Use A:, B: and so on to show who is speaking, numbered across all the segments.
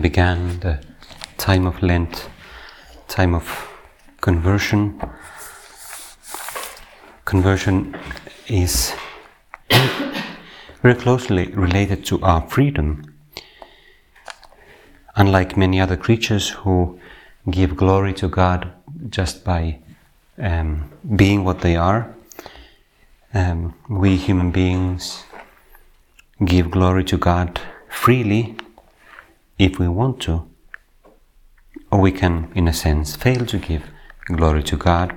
A: Begun the time of Lent, time of conversion. Conversion is very closely related to our freedom. Unlike many other creatures who give glory to God just by um, being what they are, um, we human beings give glory to God freely if we want to, or we can, in a sense, fail to give glory to God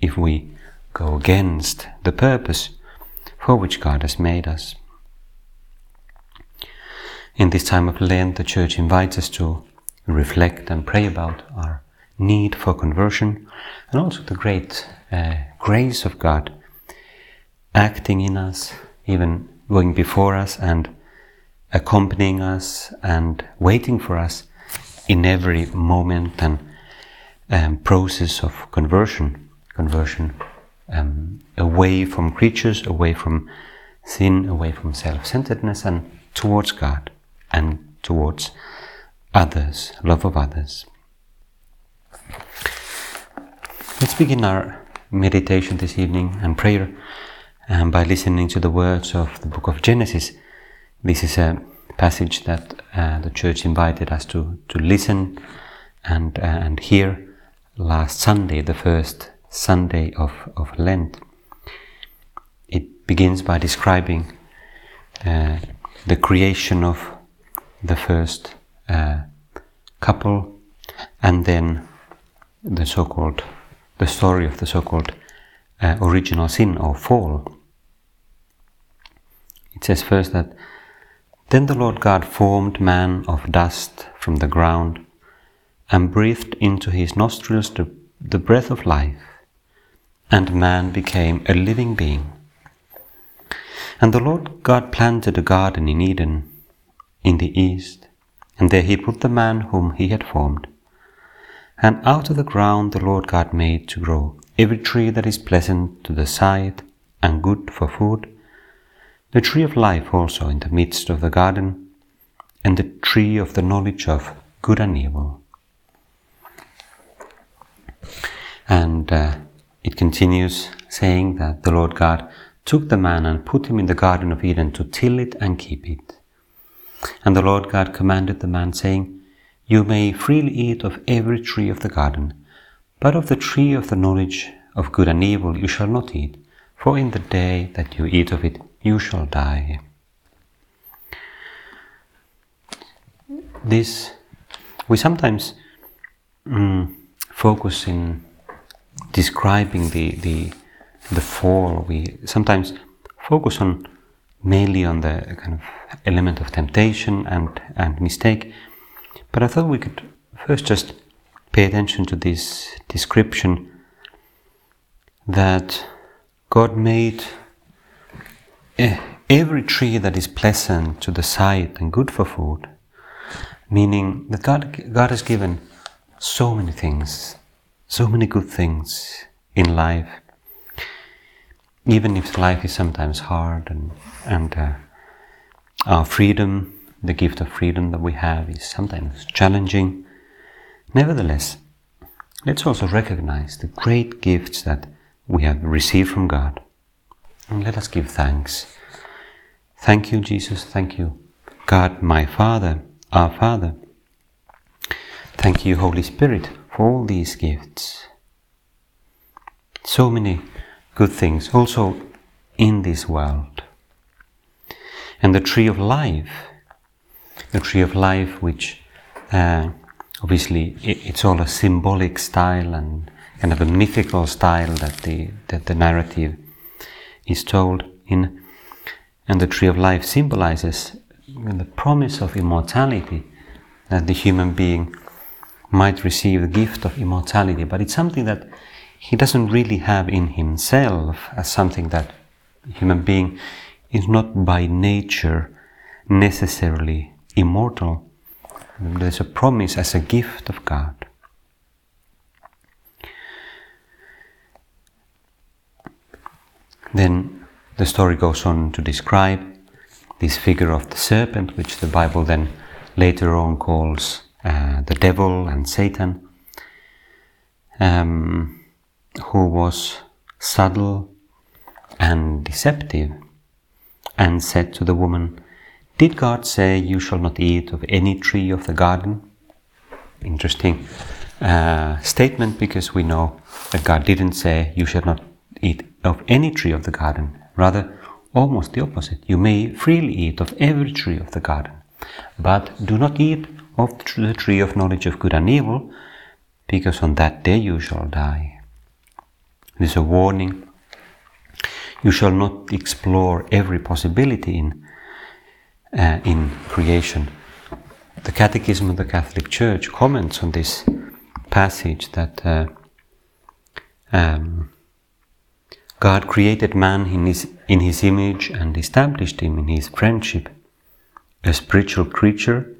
A: if we go against the purpose for which God has made us. In this time of Lent, the Church invites us to reflect and pray about our need for conversion and also the great uh, grace of God acting in us, even going before us and accompanying us and waiting for us in every moment and um, process of conversion. Conversion um, away from creatures, away from sin, away from self centeredness, and towards God and towards others, love of others. Let's begin our meditation this evening and prayer um, by listening to the words of the book of Genesis. This is a passage that uh, the church invited us to, to listen and, uh, and hear last Sunday, the first Sunday of, of Lent. It begins by describing uh, the creation of the first uh, couple and then the so-called the story of the so-called uh, original sin or fall. It says first that then the Lord God formed man of dust from the ground and breathed into his nostrils the, the breath of life, and man became a living being. And the Lord God planted a garden in Eden in the east, and there he put the man whom he had formed. And out of the ground the Lord God made to grow every tree that is pleasant to the sight and good for food, the tree of life also in the midst of the garden, and the tree of the knowledge of good and evil. And uh, it continues saying that the Lord God took the man and put him in the Garden of Eden to till it and keep it. And the Lord God commanded the man, saying, You may freely eat of every tree of the garden, but of the tree of the knowledge of good and evil you shall not eat, for in the day that you eat of it you shall die. This, we sometimes mm, focus in describing the, the, the fall. We sometimes focus on mainly on the kind of element of temptation and, and mistake. But I thought we could first just pay attention to this description that God made every tree that is pleasant to the sight and good for food, meaning that God, God has given so many things, so many good things in life, even if life is sometimes hard and, and uh, our freedom, the gift of freedom that we have, is sometimes challenging. Nevertheless, let's also recognize the great gifts that we have received from God. And let us give thanks. Thank you, Jesus. Thank you, God, my Father, our Father. Thank you, Holy Spirit, for all these gifts. So many good things also in this world. And the tree of life, the tree of life, which uh, obviously it's all a symbolic style and kind of a mythical style that the that the narrative is told in, and the tree of life symbolizes the promise of immortality that the human being might receive the gift of immortality, but it's something that he doesn't really have in himself as something that human being is not by nature necessarily immortal. There's a promise as a gift of God. Then the story goes on to describe this figure of the serpent, which the Bible then later on calls uh, the devil and Satan, um, who was subtle and deceptive, and said to the woman, Did God say you shall not eat of any tree of the garden? Interesting uh, statement because we know that God didn't say you shall not eat of any tree of the garden. Rather, almost the opposite. You may freely eat of every tree of the garden, but do not eat of the tree of knowledge of good and evil, because on that day you shall die. It is a warning. You shall not explore every possibility in, uh, in creation. The Catechism of the Catholic Church comments on this passage that uh, um, God created man in his, in his image and established him in his friendship. A spiritual creature,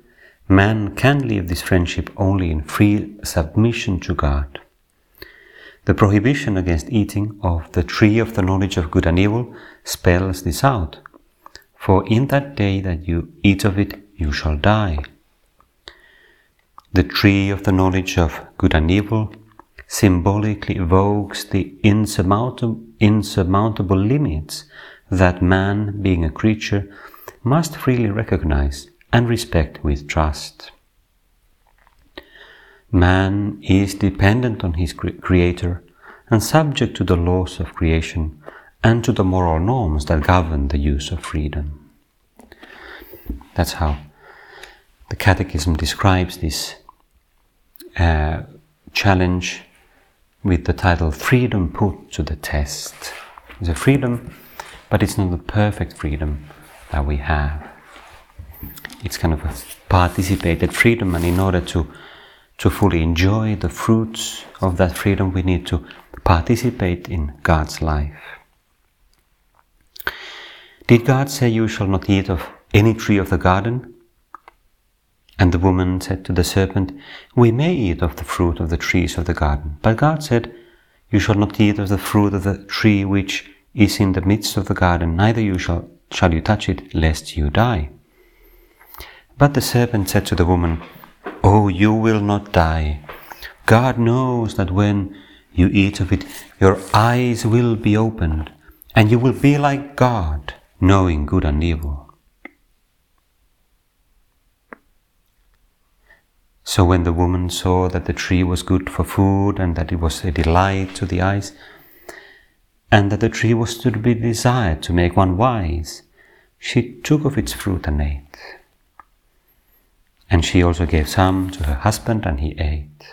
A: man can live this friendship only in free submission to God. The prohibition against eating of the tree of the knowledge of good and evil spells this out. For in that day that you eat of it, you shall die. The tree of the knowledge of good and evil symbolically evokes the insurmountable, insurmountable limits that man, being a creature, must freely recognize and respect with trust. Man is dependent on his creator and subject to the laws of creation and to the moral norms that govern the use of freedom. That's how the Catechism describes this uh, challenge with the title Freedom Put to the Test. It's a freedom, but it's not the perfect freedom that we have. It's kind of a participated freedom, and in order to, to fully enjoy the fruits of that freedom, we need to participate in God's life. Did God say, You shall not eat of any tree of the garden? And the woman said to the serpent, We may eat of the fruit of the trees of the garden. But God said, You shall not eat of the fruit of the tree which is in the midst of the garden, neither you shall, shall you touch it, lest you die. But the serpent said to the woman, Oh, you will not die. God knows that when you eat of it, your eyes will be opened, and you will be like God, knowing good and evil. So when the woman saw that the tree was good for food and that it was a delight to the eyes, and that the tree was to be desired to make one wise, she took of its fruit and ate. And she also gave some to her husband, and he ate.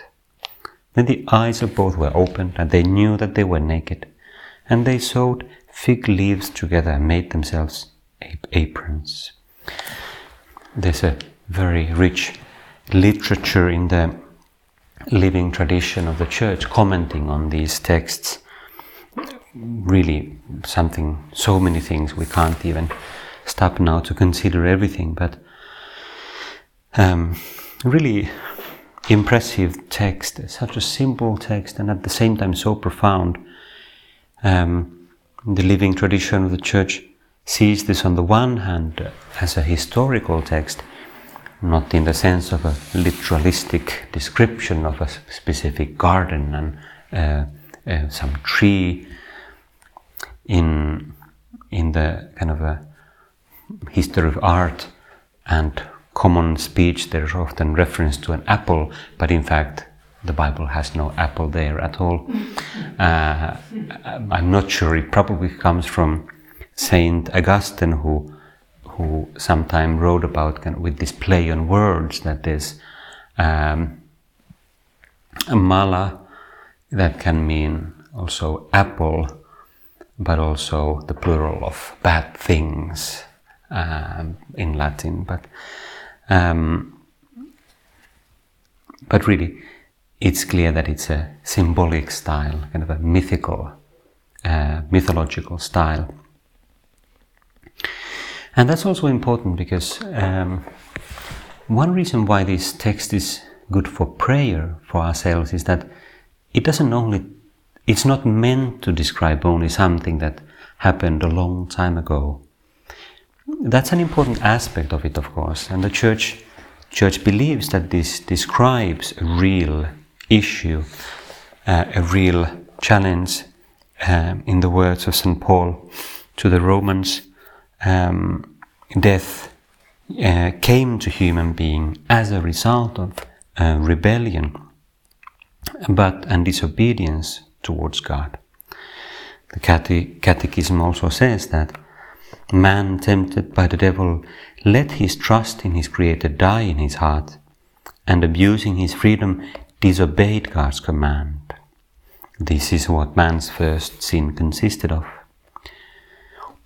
A: Then the eyes of both were opened, and they knew that they were naked. And they sewed fig leaves together and made themselves aprons. There's a very rich literature in the living tradition of the church commenting on these texts. Really, something, so many things we can't even stop now to consider everything, but um, really impressive text, such a simple text, and at the same time so profound. Um, the living tradition of the church sees this on the one hand as a historical text, not in the sense of a literalistic description of a specific garden and uh, uh, some tree in in the kind of a history of art and common speech there's often reference to an apple but in fact the bible has no apple there at all. Uh, i'm not sure it probably comes from saint augustine who who sometime wrote about kind of with this play on words that um, a mala that can mean also apple, but also the plural of bad things um, in Latin. But um, but really, it's clear that it's a symbolic style, kind of a mythical, uh, mythological style. And that's also important because um, one reason why this text is good for prayer for ourselves is that it doesn't only, it's not meant to describe only something that happened a long time ago. That's an important aspect of it, of course, and the church church believes that this describes a real issue, uh, a real challenge. Uh, in the words of St. Paul to the Romans, um, death uh, came to human being as a result of uh, rebellion, but and disobedience towards God. The cate- Catechism also says that man tempted by the devil let his trust in his Creator die in his heart, and abusing his freedom, disobeyed God's command. This is what man's first sin consisted of.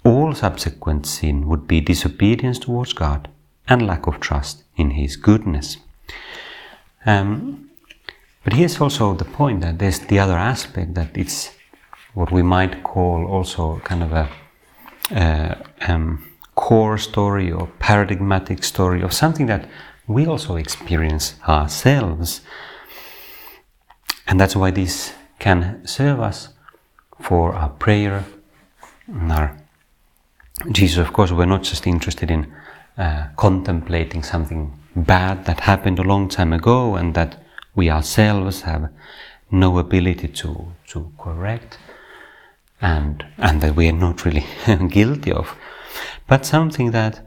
A: All subsequent sin would be disobedience towards God and lack of trust in His goodness. Um, but here's also the point that there's the other aspect that it's what we might call also kind of a uh, um, core story or paradigmatic story or something that we also experience ourselves. And that's why this can serve us for our prayer. Our Jesus, of course, we're not just interested in uh, contemplating something bad that happened a long time ago and that we ourselves have no ability to, to correct and, and that we are not really guilty of. But something that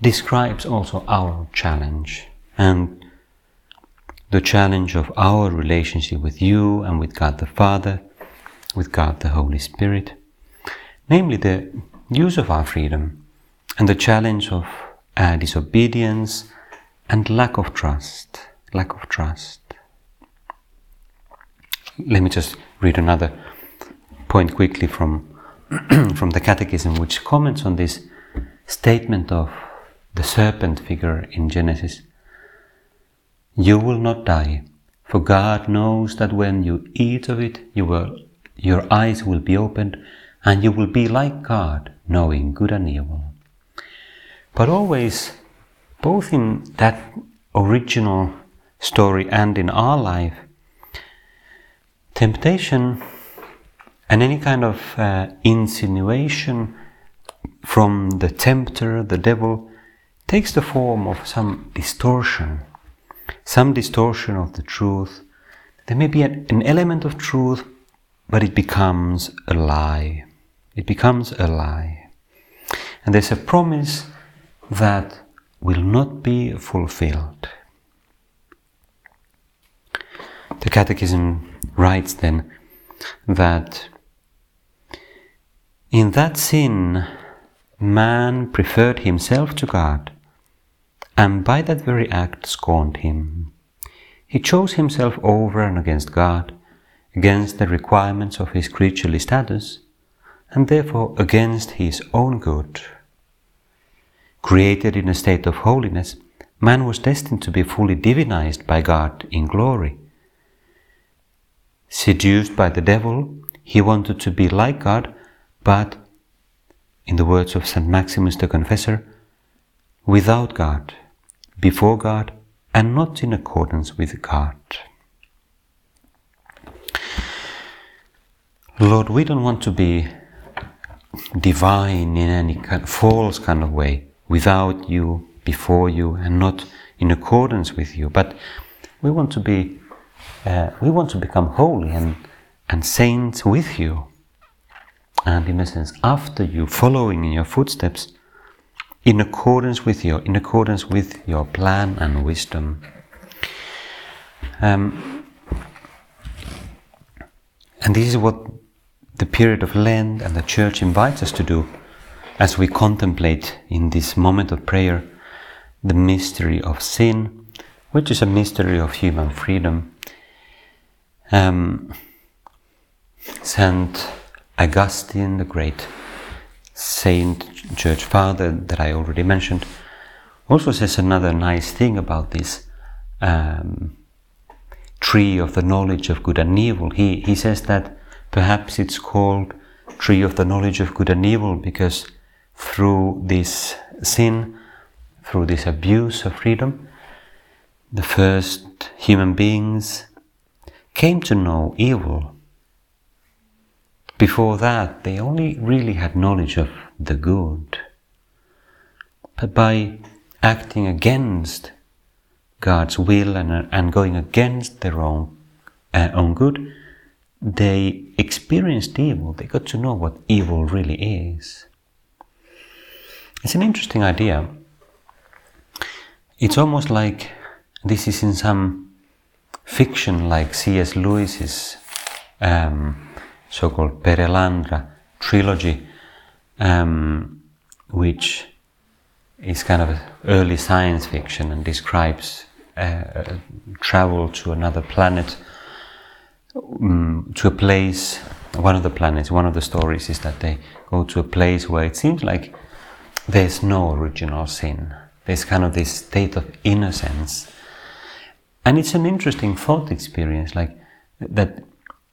A: describes also our challenge and the challenge of our relationship with you and with God the Father, with God the Holy Spirit, namely the use of our freedom and the challenge of uh, disobedience and lack of trust. Lack of trust. Let me just read another point quickly from, from the Catechism, which comments on this statement of the serpent figure in Genesis. You will not die, for God knows that when you eat of it, you will, your eyes will be opened, and you will be like God, knowing good and evil. But always, both in that original story and in our life, temptation and any kind of uh, insinuation from the tempter, the devil, takes the form of some distortion, some distortion of the truth. There may be an element of truth, but it becomes a lie. It becomes a lie. And there's a promise that will not be fulfilled. The Catechism writes then that in that sin, man preferred himself to God, and by that very act scorned him. He chose himself over and against God, against the requirements of his creaturely status, and therefore against his own good. Created in a state of holiness, man was destined to be fully divinized by God in glory. Seduced by the devil, he wanted to be like God, but in the words of St. Maximus the Confessor, without God, before God, and not in accordance with God. Lord, we don't want to be divine in any kind false kind of way, without you, before you, and not in accordance with you. But we want to be, uh, we want to become holy and, and saints with you and in a sense after you following in your footsteps in accordance with your in accordance with your plan and wisdom um, and this is what the period of Lent and the church invites us to do as we contemplate in this moment of prayer the mystery of sin, which is a mystery of human freedom. Um, Saint Augustine, the great saint, church father that I already mentioned, also says another nice thing about this um, tree of the knowledge of good and evil. He, he says that perhaps it's called tree of the knowledge of good and evil because through this sin, through this abuse of freedom, the first human beings came to know evil. Before that, they only really had knowledge of the good. But by acting against God's will and, and going against their own, uh, own good, they experienced evil. They got to know what evil really is. It's an interesting idea. It's almost like this is in some fiction, like C.S. Lewis's um, so-called Perelandra trilogy, um, which is kind of early science fiction and describes uh, travel to another planet, um, to a place. One of the planets, one of the stories is that they go to a place where it seems like there's no original sin. There's kind of this state of innocence. And it's an interesting thought experience, like that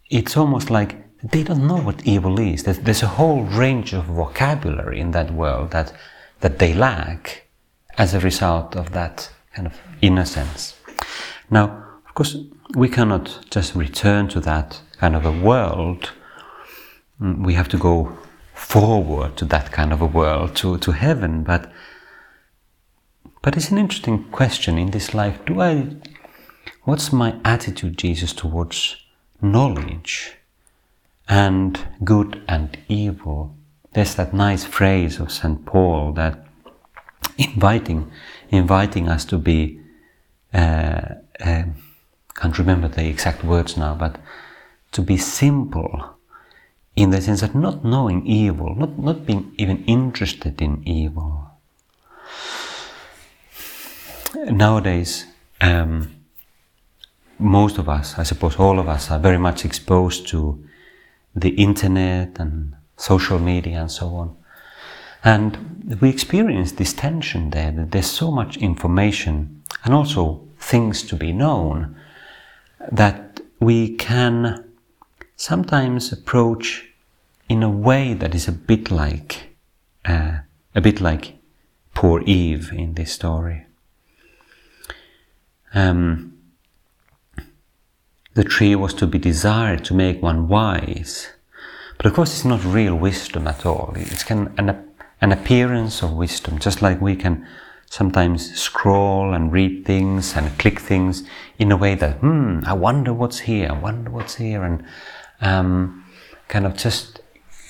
A: it's almost like they don't know what evil is. There's, there's a whole range of vocabulary in that world that, that they lack as a result of that kind of innocence. Now, of course, we cannot just return to that kind of a world. Mm, we have to go forward to that kind of a world, to, to heaven. But, but it's an interesting question in this life. Do I, what's my attitude, Jesus, towards knowledge and good and evil? There's that nice phrase of St. Paul that inviting, inviting us to be, uh, uh, can't remember the exact words now, but to be simple in the sense of not knowing evil, not, not being even interested in evil. Nowadays, um, most of us, I suppose all of us, are very much exposed to the internet and social media and so on. And we experience this tension there that there's so much information and also things to be known that we can sometimes approach in a way that is a bit like uh, a bit like poor Eve in this story. Um, the tree was to be desired to make one wise, but of course it's not real wisdom at all. It's an, an appearance of wisdom, just like we can sometimes scroll and read things and click things in a way that, hmm, I wonder what's here, I wonder what's here, and um, kind of just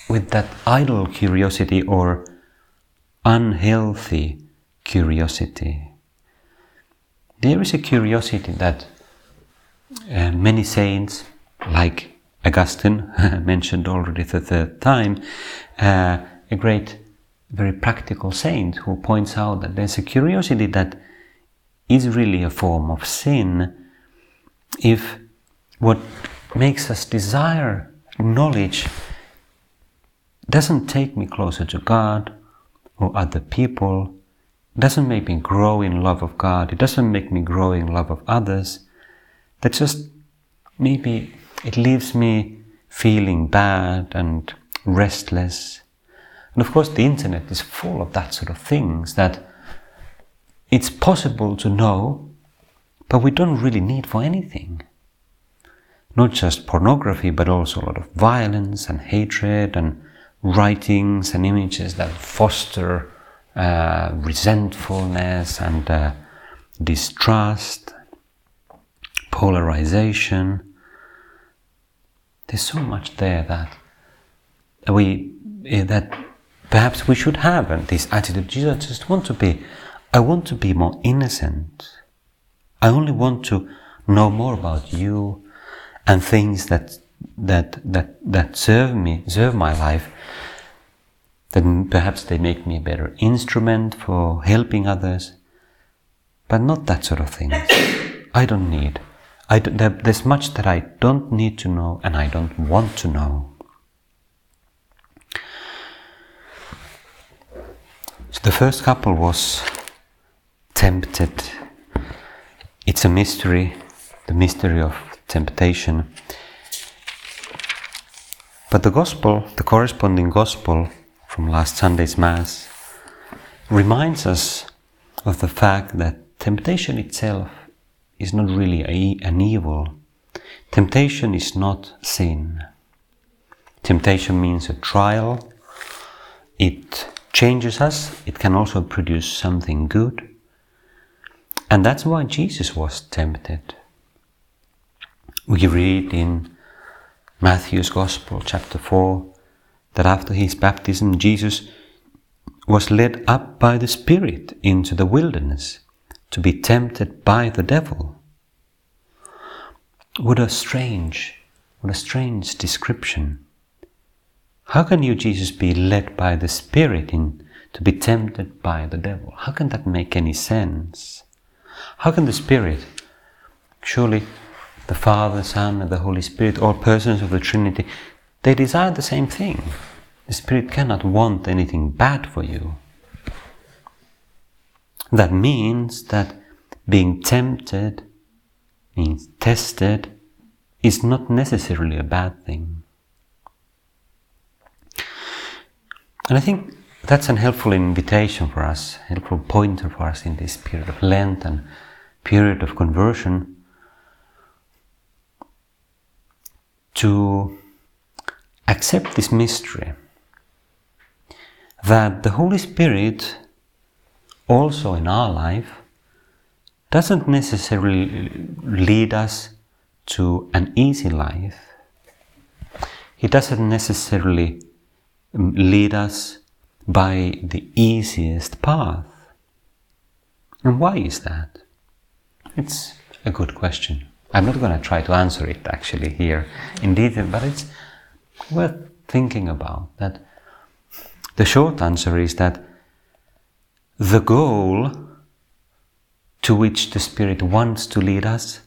A: with that idle curiosity or unhealthy curiosity. There is a curiosity that uh, many saints, like Augustine, mentioned already the third time, uh, a great, very practical saint who points out that there's a curiosity that is really a form of sin if what makes us desire knowledge doesn't take me closer to God or other people, doesn't make me grow in love of God, it doesn't make me grow in love of others, that just maybe it leaves me feeling bad and restless. And of course, the internet is full of that sort of things that it's possible to know, but we don't really need for anything not just pornography, but also a lot of violence and hatred and writings and images that foster uh, resentfulness and uh, distrust, polarization. There's so much there that we eh, that perhaps we should have this attitude. Jesus, I just want to be. I want to be more innocent. I only want to know more about you and things that that that that serve me, serve my life. Then perhaps they make me a better instrument for helping others, but not that sort of things. I don't need. I don't, there, there's much that I don't need to know and I don't want to know. So the first couple was tempted. It's a mystery, the mystery of temptation. But the gospel, the corresponding gospel from last Sunday's Mass, reminds us of the fact that temptation itself is not really a, an evil. Temptation is not sin. Temptation means a trial. It changes us. It can also produce something good. And that's why Jesus was tempted. We read in Matthew's Gospel, chapter 4, that after his baptism, Jesus was led up by the Spirit into the wilderness to be tempted by the devil. What a strange, what a strange description. How can you, Jesus, be led by the Spirit in, to be tempted by the devil? How can that make any sense? How can the Spirit, surely the Father, Son, and the Holy Spirit, all persons of the Trinity, they desire the same thing. The Spirit cannot want anything bad for you. That means that being tempted, means tested, is not necessarily a bad thing. And I think that's an helpful invitation for us, helpful pointer for us in this period of Lent and period of conversion to accept this mystery that the Holy Spirit also in our life doesn't necessarily lead us to an easy life. He doesn't necessarily lead us by the easiest path. And why is that? It's a good question. I'm not going to try to answer it actually here in detail, but it's worth thinking about. That the short answer is that the goal to which the Spirit wants to lead us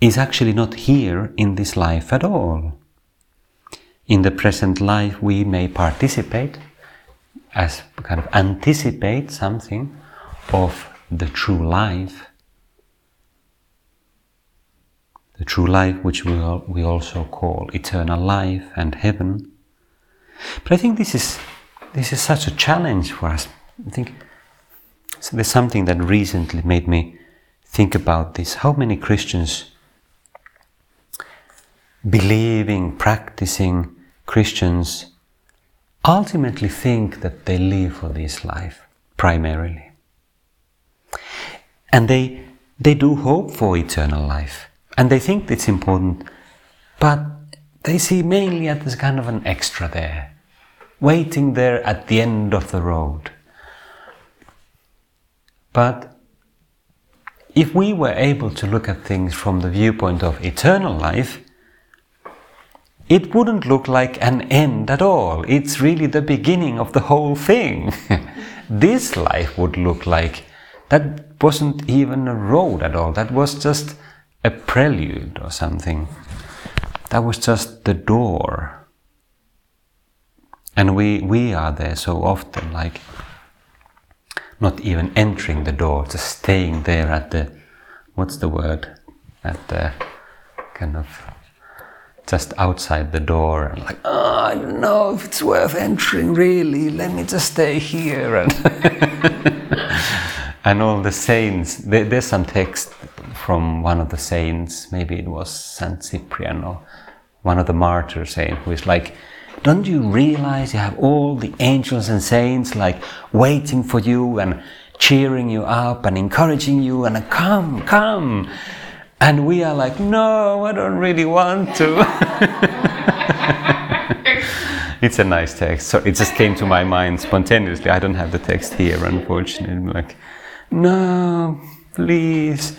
A: is actually not here in this life at all. In the present life, we may participate as kind of anticipate something of the true life the true life which we, we also call eternal life and heaven. But I think this is, this is such a challenge for us. I think so there's something that recently made me think about this. How many Christians, believing, practicing Christians, ultimately think that they live for this life primarily. And they, they do hope for eternal life and they think it's important, but they see mainly as kind of an extra there, waiting there at the end of the road. But if we were able to look at things from the viewpoint of eternal life, it wouldn't look like an end at all. It's really the beginning of the whole thing. this life would look like that wasn't even a road at all. That was just a prelude or something. That was just the door. And we, we are there so often, like not even entering the door, just staying there at the, what's the word? At the kind of just outside the door and like, oh, I don't know if it's worth entering really, let me just stay here. And, and all the saints, there, there's some text from one of the saints, maybe it was Saint Cyprian or one of the martyrs saying, who is like, don't you realize you have all the angels and saints like waiting for you and cheering you up and encouraging you and come, come. And we are like, no, I don't really want to. it's a nice text. So it just came to my mind spontaneously. I don't have the text here, unfortunately. I'm like, no, please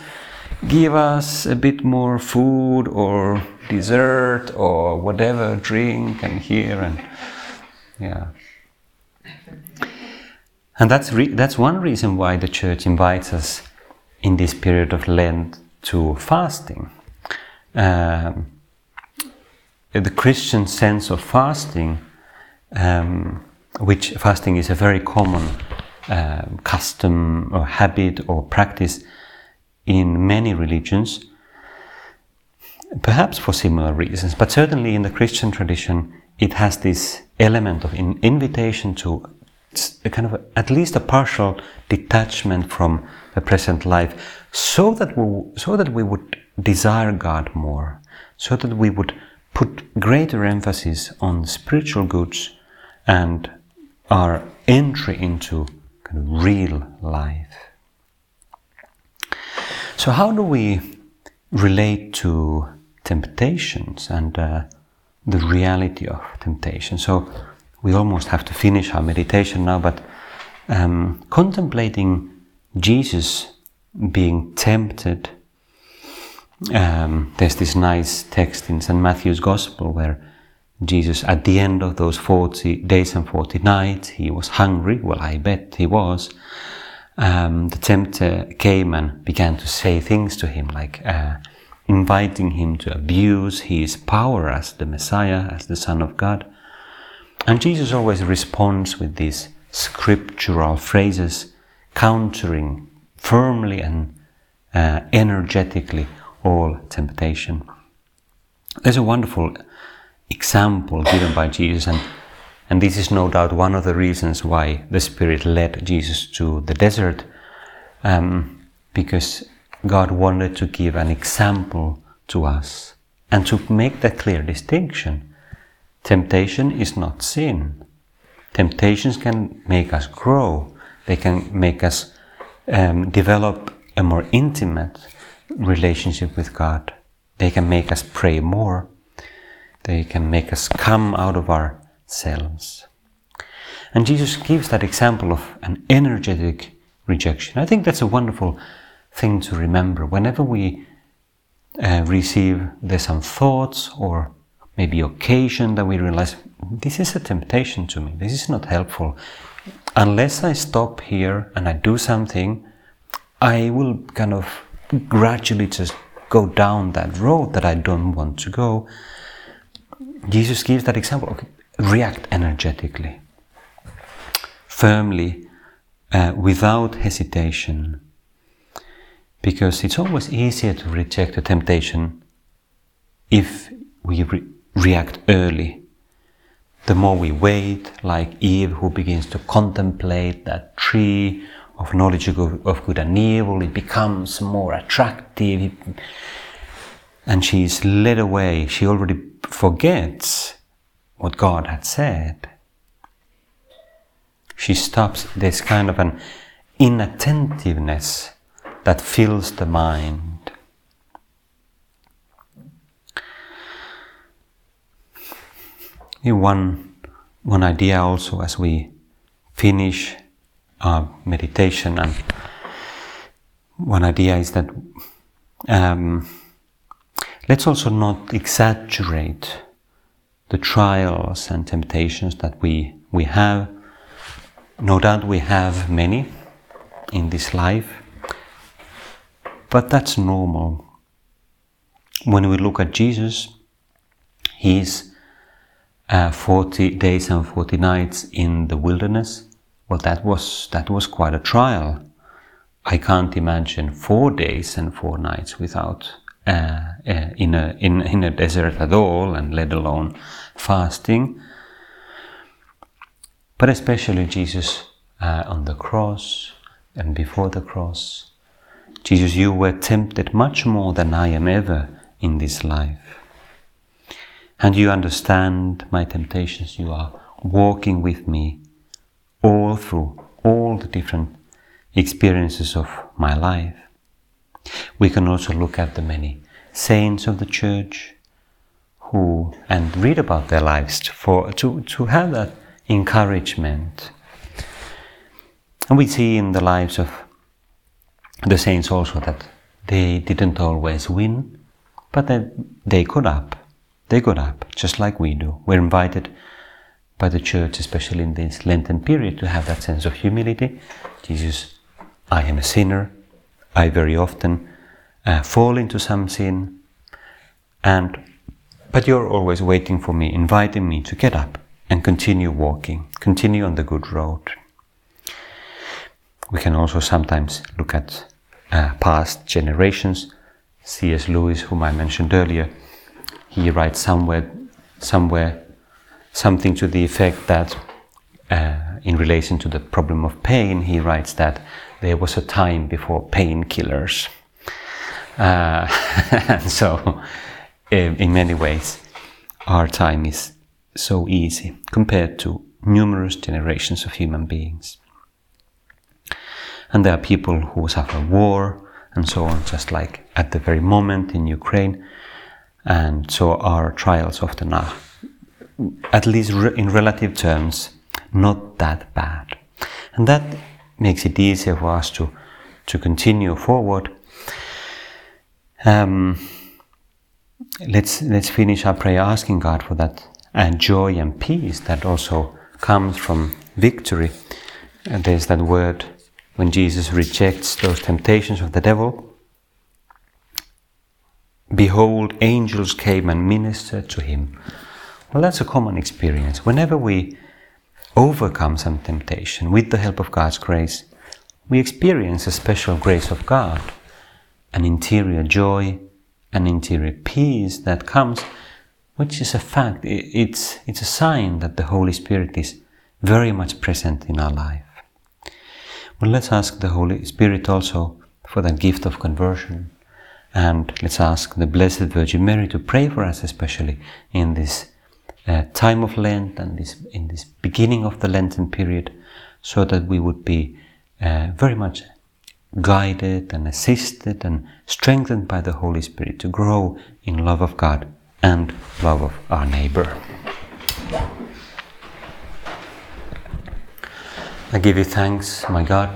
A: give us a bit more food or dessert or whatever drink and here and yeah And that's, re- that's one reason why the church invites us in this period of Lent to fasting. Um, the Christian sense of fasting, um, which fasting is a very common uh, custom or habit or practice in many religions, perhaps for similar reasons, but certainly in the Christian tradition, it has this element of in invitation to a kind of at least a partial detachment from the present life, so that we so that we would desire God more, so that we would put greater emphasis on spiritual goods and our entry into kind of real life. So, how do we relate to temptations and uh, the reality of temptation? So, we almost have to finish our meditation now, but um, contemplating Jesus being tempted. Um, there's this nice text in St. Matthew's Gospel where Jesus, at the end of those 40 days and 40 nights, he was hungry. Well, I bet he was. Um, the tempter came and began to say things to him, like uh, inviting him to abuse his power as the Messiah, as the Son of God. And Jesus always responds with these scriptural phrases, countering firmly and uh, energetically all temptation. There's a wonderful example given by Jesus, and, and this is no doubt one of the reasons why the Spirit led Jesus to the desert, um, because God wanted to give an example to us and to make that clear distinction. Temptation is not sin. Temptations can make us grow, they can make us um, develop a more intimate relationship with God. They can make us pray more. They can make us come out of ourselves. And Jesus gives that example of an energetic rejection. I think that's a wonderful thing to remember. Whenever we uh, receive there's some thoughts or maybe occasion that we realize this is a temptation to me, this is not helpful. Unless I stop here and I do something, I will kind of gradually just go down that road that I don't want to go. Jesus gives that example. Okay, react energetically, firmly, uh, without hesitation. Because it's always easier to reject a temptation if we re react early. The more we wait, like Eve, who begins to contemplate that tree of knowledge of good and evil, it becomes more attractive. And she's led away. She already forgets what God had said. She stops. There's kind of an inattentiveness that fills the mind. One, one idea also as we finish our meditation, and one idea is that um, let's also not exaggerate the trials and temptations that we, we have. No doubt we have many in this life, but that's normal. When we look at Jesus, he's uh, 40 days and 40 nights in the wilderness. Well, that was, that was quite a trial. I can't imagine four days and four nights without uh, uh, in, a, in, in a desert at all, and let alone fasting. But especially Jesus uh, on the cross and before the cross. Jesus, you were tempted much more than I am ever in this life. And you understand my temptations. You are walking with me all through all the different experiences of my life. We can also look at the many saints of the church who and read about their lives for to, to have that encouragement. And we see in the lives of the saints also that they didn't always win, but that they got up. They got up, just like we do. We're invited by the church, especially in this Lenten period, to have that sense of humility. Jesus, I am a sinner. I very often uh, fall into some sin, and but you're always waiting for me, inviting me to get up and continue walking, continue on the good road. We can also sometimes look at uh, past generations. C.S. Lewis, whom I mentioned earlier, he writes somewhere, somewhere, something to the effect that, uh, in relation to the problem of pain, he writes that there was a time before painkillers. Uh, and so, in many ways, our time is so easy compared to numerous generations of human beings. And there are people who suffer war and so on, just like at the very moment in Ukraine. And so our trials often are, at least in relative terms, not that bad. And that makes it easier for us to, to continue forward. Um, let's, let's finish our prayer asking God for that and joy and peace that also comes from victory. And there's that word when Jesus rejects those temptations of the devil. Behold, angels came and ministered to him. Well, that's a common experience. Whenever we overcome some temptation with the help of God's grace, we experience a special grace of God, an interior joy, an interior peace that comes which is a fact. It's, it's a sign that the Holy Spirit is very much present in our life. Well, let's ask the Holy Spirit also for the gift of conversion. And let's ask the Blessed Virgin Mary to pray for us, especially in this uh, time of Lent and this, in this beginning of the Lenten period, so that we would be uh, very much guided and assisted and strengthened by the Holy Spirit to grow in love of God and love of our neighbor. I give you thanks, my God,